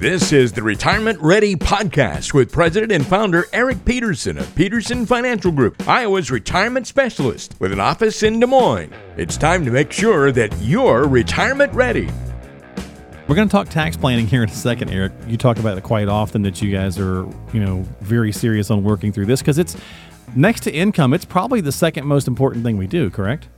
This is the Retirement Ready Podcast with President and founder Eric Peterson of Peterson Financial Group, Iowa's retirement specialist with an office in Des Moines. It's time to make sure that you're retirement ready. We're going to talk tax planning here in a second, Eric. You talk about it quite often that you guys are, you know, very serious on working through this because it's next to income, it's probably the second most important thing we do, correct?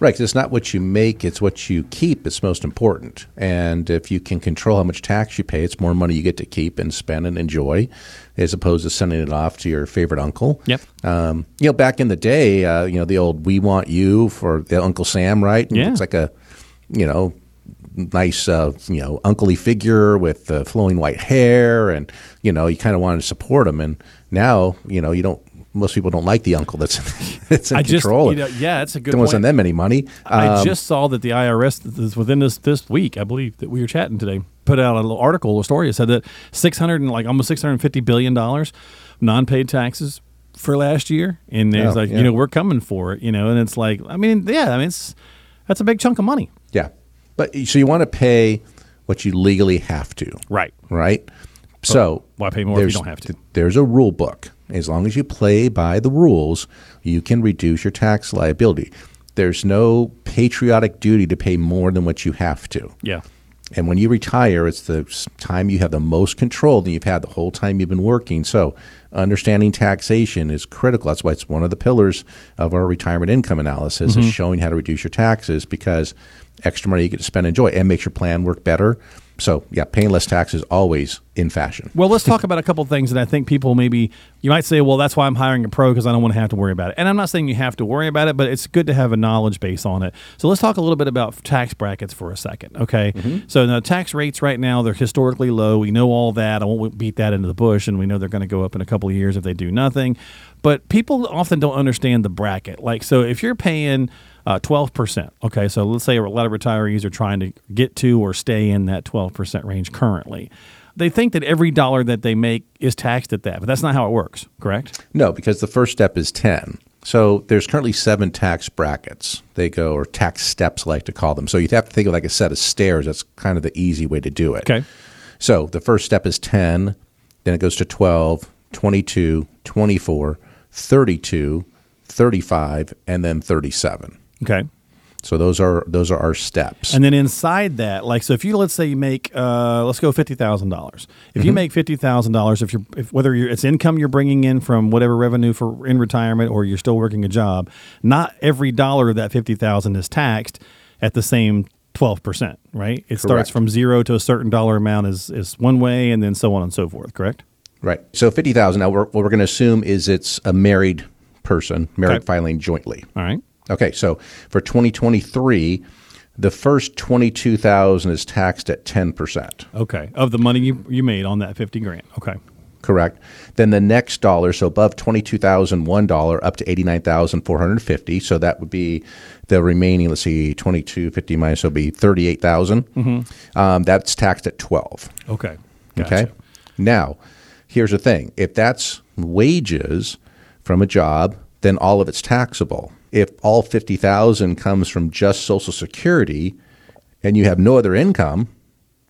Right, 'cause it's not what you make; it's what you keep. It's most important. And if you can control how much tax you pay, it's more money you get to keep and spend and enjoy, as opposed to sending it off to your favorite uncle. Yep. Um, you know, back in the day, uh, you know, the old "We want you" for the Uncle Sam, right? And Yeah. It's like a, you know, nice, uh, you know, unclely figure with uh, flowing white hair, and you know, you kind of wanted to support him. And now, you know, you don't. Most people don't like the uncle that's that's in I just, control. you know, yeah, it's a good don't want to point. send them any money. I Um, just saw that the IRS th- within this this week, I believe that we were chatting today, put out a little article or story. It said that six hundred and like almost six hundred fifty billion dollars non-paid taxes for last year, and it's Oh, like yeah. you know we're coming for it, you know, and it's like I mean yeah, I mean it's that's a big chunk of money, Yeah. But so you want to pay what you legally have to, right? right? So why pay more if you don't have to? There's a rule book. As long as you play by the rules, you can reduce your tax liability. There's no patriotic duty to pay more than what you have to. Yeah, And when you retire, it's the time you have the most control than you've had the whole time you've been working. So, understanding taxation is critical. That's why it's one of the pillars of our retirement income analysis Mm-hmm. is showing how to reduce your taxes because extra money you get to spend and enjoy and makes your plan work better. So, yeah, paying less tax is always in fashion. Well, let's talk about a couple of things that I think people maybe you might say, well, that's why I'm hiring a pro because I don't want to have to worry about it. And I'm not saying you have to worry about it, but it's good to have a knowledge base on it. So let's talk a little bit about tax brackets for a second, okay? Mm-hmm. So the tax rates right now they're historically low. We know all that. I won't beat that into the bush, and we know they're going to go up in a couple of years if they do nothing. But people often don't understand the bracket. Like, so if you're paying uh, 12%. Okay, so let's say a lot of retirees are trying to get to or stay in that 12% range currently. They think that every dollar that they make is taxed at that, but that's not how it works, correct? No, because the first step is 10. So there's currently seven tax brackets. They go, or tax steps, I like to call them. So you'd have to think of like a set of stairs. That's kind of the easy way to do it. Okay. So the first step is 10, then it goes to 12, 22, 24, 32, 35, and then 37. Okay. So those are those are our steps. And then inside that, like, so if you let's say you make, uh, let's go fifty thousand dollars. If you make fifty thousand dollars, if you're, if whether you're, it's income you're bringing in from whatever revenue for in retirement or you're still working a job, not every dollar of that fifty thousand is taxed at the same twelve percent, right? It starts from zero to a certain dollar amount is is one way, and then so on and so forth. Correct? Right. So 50,000 now we're, what we're going to assume is it's a married person, married Okay. filing jointly. All right. Okay, so for 2023, the first 22,000 is taxed at 10%. Okay. Of the money you you made on that fifty grand. Okay. Correct. Then the next dollar, so above twenty-two thousand one dollar, up to eighty-nine thousand four hundred fifty. So that would be the remaining. Let's see, twenty-two fifty minus so it'd be thirty-eight Um, that's taxed at twelve. Okay. Okay. Now, here's the thing: if that's wages from a job, then all of it's taxable. If all fifty thousand comes from just Social Security, and you have no other income,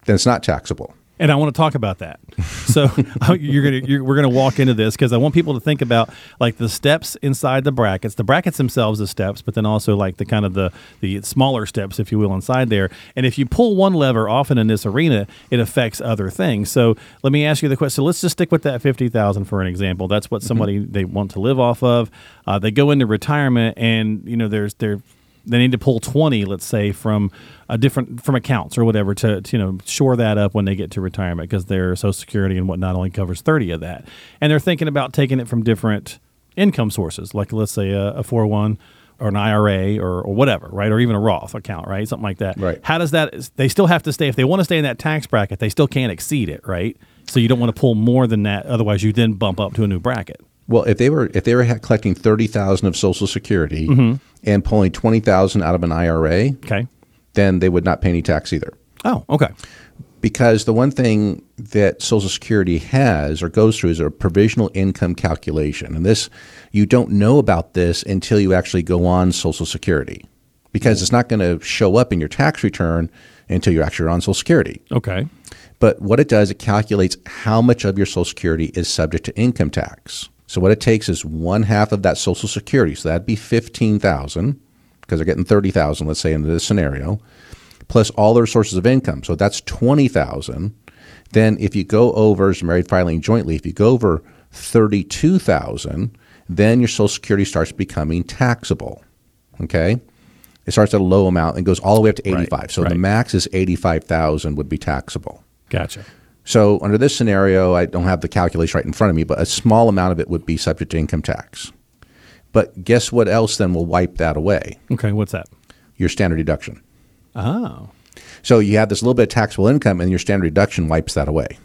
then it's not taxable. And I want to talk about that. So you're gonna you're, we're gonna walk into this because I want people to think about like the steps inside the brackets. The brackets themselves as steps, but then also like the kind of the the smaller steps, if you will, inside there. And if you pull one lever, often in this arena, it affects other things. So let me ask you the question. So let's just stick with that fifty thousand for an example. That's what somebody they want to live off of. Uh, they go into retirement, and you know there's there they need to pull 20 let's say from a different from accounts or whatever to, to you know shore that up when they get to retirement because their social security and whatnot only covers 30 of that and they're thinking about taking it from different income sources like let's say a, a 401 or an IRA or, or whatever, right? Or even a Roth account, right? Something like that. Right. How does that? They still have to stay if they want to stay in that tax bracket. They still can't exceed it, right? So you don't want to pull more than that. Otherwise, you then bump up to a new bracket. Well, if they were if they were collecting thirty thousand of Social Security mm-hmm. and pulling twenty thousand out of an IRA, Okay. then they would not pay any tax either. Oh, okay. Because the one thing that Social Security has or goes through is a provisional income calculation, and this you don't know about this until you actually go on Social Security, because it's not going to show up in your tax return until you're actually on Social Security. Okay. But what it does, it calculates how much of your Social Security is subject to income tax. So what it takes is one half of that Social Security. So that'd be fifteen thousand, because they're getting thirty thousand, let's say in this scenario, plus all their sources of income. So that's twenty thousand. Then if you go over as married filing jointly, if you go over thirty-two thousand, then your Social Security starts becoming taxable. Okay. It starts at a low amount and goes all the way up to Right, 85. So the max is 85,000 would be taxable. Gotcha. So under this scenario, I don't have the calculation right in front of me, but a small amount of it would be subject to income tax. But guess what else then will wipe that away? Okay. What's that? Your standard deduction. Oh. So you have this little bit of taxable income, and your standard deduction wipes that away.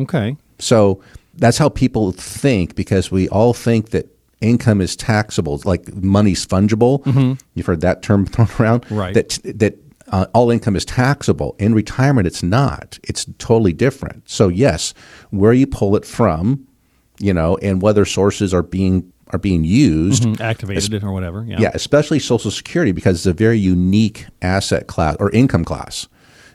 Okay. So that's how people think because we all think that income is taxable, like money's fungible. You've heard that term thrown around, Mm-hmm. Right. That that uh, all income is taxable. In retirement, it's not. It's totally different. So yes, where you pull it from, you know, and whether sources are being are being used. Mm, Activated or whatever. Yeah. Yeah, especially Social Security because it's a very unique asset class or income class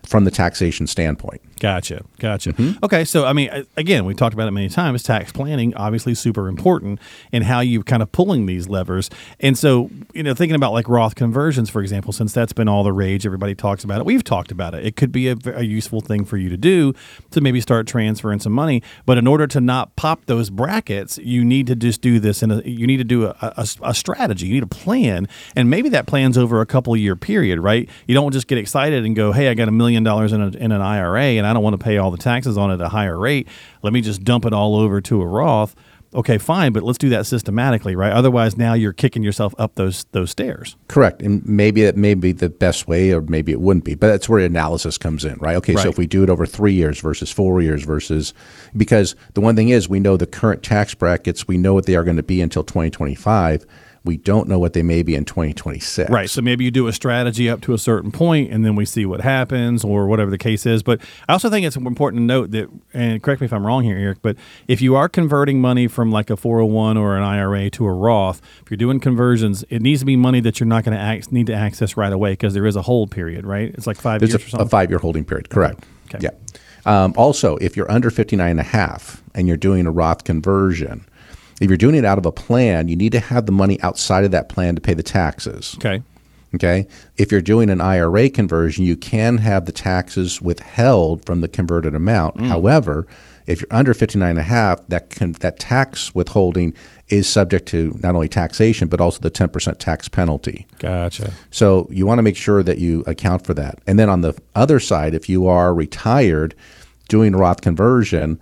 from the taxation standpoint. Gotcha. Gotcha. Mm-hmm. Okay. So, I mean, again, we talked about it many times. Tax planning, obviously, super important in how you kind of pulling these levers. And so, you know, thinking about like Roth conversions, for example, since that's been all the rage, everybody talks about it. We've talked about it. It could be a useful thing for you to do to maybe start transferring some money. But in order to not pop those brackets, you need to just do this and you need to do a, a, a strategy. You need a plan. And maybe that plan's over a couple year period, right? You don't just get excited and go, hey, I got a million dollars in, in an IRA and I don't want to pay all the taxes on it at a higher rate. Let me just dump it all over to a Roth. Okay, fine, but let's do that systematically, right? Otherwise, now you're kicking yourself up those those stairs. Correct. And maybe it may be the best way, or maybe it wouldn't be. But that's where analysis comes in, right? Okay, Right. so if we do it over three years versus four years versus, because the one thing is we know the current tax brackets, we know what they are going to be until 2025. We don't know what they may be in 2026. Right. So maybe you do a strategy up to a certain point and then we see what happens or whatever the case is. But I also think it's important to note that, and correct me if I'm wrong here, Eric, but if you are converting money from like a 401 or an IRA to a Roth, if you're doing conversions, it needs to be money that you're not going to need to access right away because there is a hold period, right? It's like five There's years or a, a five year holding period. Correct. Okay. Yeah. Um, also, if you're under 59 and a half and you're doing a Roth conversion, if you're doing it out of a plan, you need to have the money outside of that plan to pay the taxes. okay. Okay. If you're doing an IRA conversion, you can have the taxes withheld from the converted amount. Mm. However, if you're under 59 and a half, that can, that tax withholding is subject to not only taxation but also the 10% tax penalty. Gotcha. So you want to make sure that you account for that. And then on the other side, if you are retired doing Roth conversion,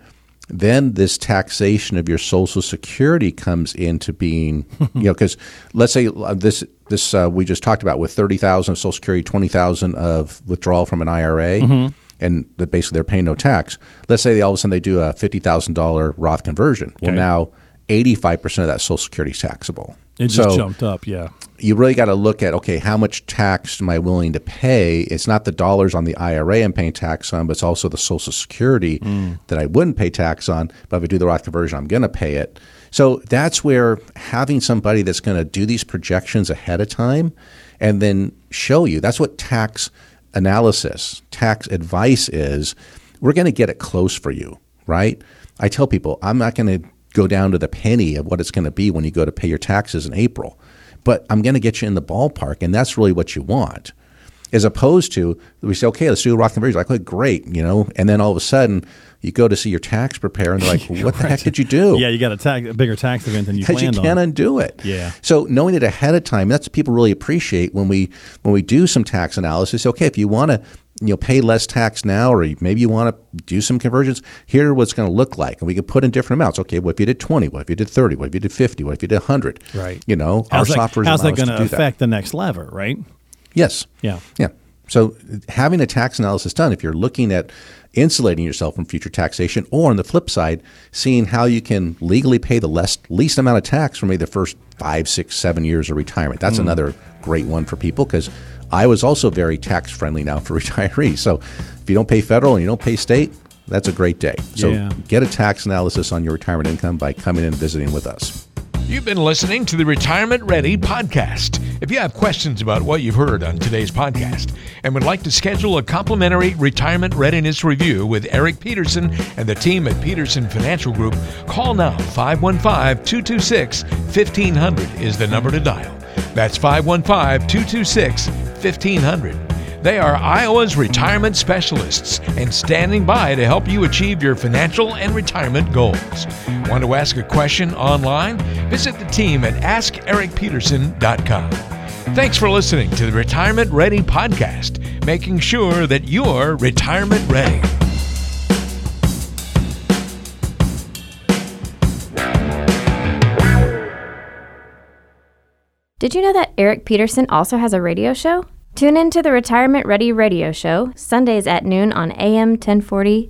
then this taxation of your Social Security comes into being. you know, because let's say uh, this this uh, we just talked about with thirty thousand of Social Security, twenty thousand of withdrawal from an IRA. And that basically they're paying no tax. Let's say they all of a sudden they do a fifty thousand dollar Roth conversion. Well, now eighty five percent of that Social Security is taxable. It just So- jumped up. Yeah. you really got to look at okay, how much tax am I willing to pay? It's not the dollars on the IRA I'm paying tax on, but it's also the Social Security mm. that I wouldn't pay tax on. But if I do the Roth conversion, I'm going to pay it. So that's where having somebody that's going to do these projections ahead of time and then show you that's what tax analysis, tax advice is. We're going to get it close for you, right? I tell people I'm not going to go down to the penny of what it's going to be when you go to pay your taxes in April but I'm going to get you in the ballpark, and that's really what you want. As opposed to we say, okay, let's do a Roth conversion. Like, oh, great, you know, and then all of a sudden you go to see your tax preparer, and they're like, what the heck did you do? Yeah, you got a, tax, a bigger tax event than you because you can't on. undo it. Yeah. So knowing it ahead of time, that's what people really appreciate when we when we do some tax analysis. Okay, if you want to you know pay less tax now, or maybe you want to do some conversions. Here, what's going to look like, and we can put in different amounts. Okay, what if you did twenty? What if you did thirty? What if you did fifty? What if you did hundred? Right. You know, How's our that, software how's that going to affect the next lever, right? Yes. Yeah. Yeah. So having a tax analysis done, if you're looking at insulating yourself from future taxation, or on the flip side, seeing how you can legally pay the less, least amount of tax for maybe the first five, six, seven years of retirement. That's hmm. another great one for people because Iowa's also very tax friendly now for retirees. So if you don't pay federal and you don't pay state, that's a great day. So Yeah. get a tax analysis on your retirement income by coming and visiting with us. You've been listening to the Retirement Ready podcast. If you have questions about what you've heard on today's podcast and would like to schedule a complimentary retirement readiness review with Eric Peterson and the team at Peterson Financial Group, call now 515 226 1500 is the number to dial. That's 515 226 1500. They are Iowa's retirement specialists and standing by to help you achieve your financial and retirement goals. Want to ask a question online? Visit the team at AskEricPeterson.com. Thanks for listening to the Retirement Ready podcast, making sure that you're retirement ready. Did you know that Eric Peterson also has a radio show? Tune in to the Retirement Ready Radio Show, Sundays at noon on AM 1040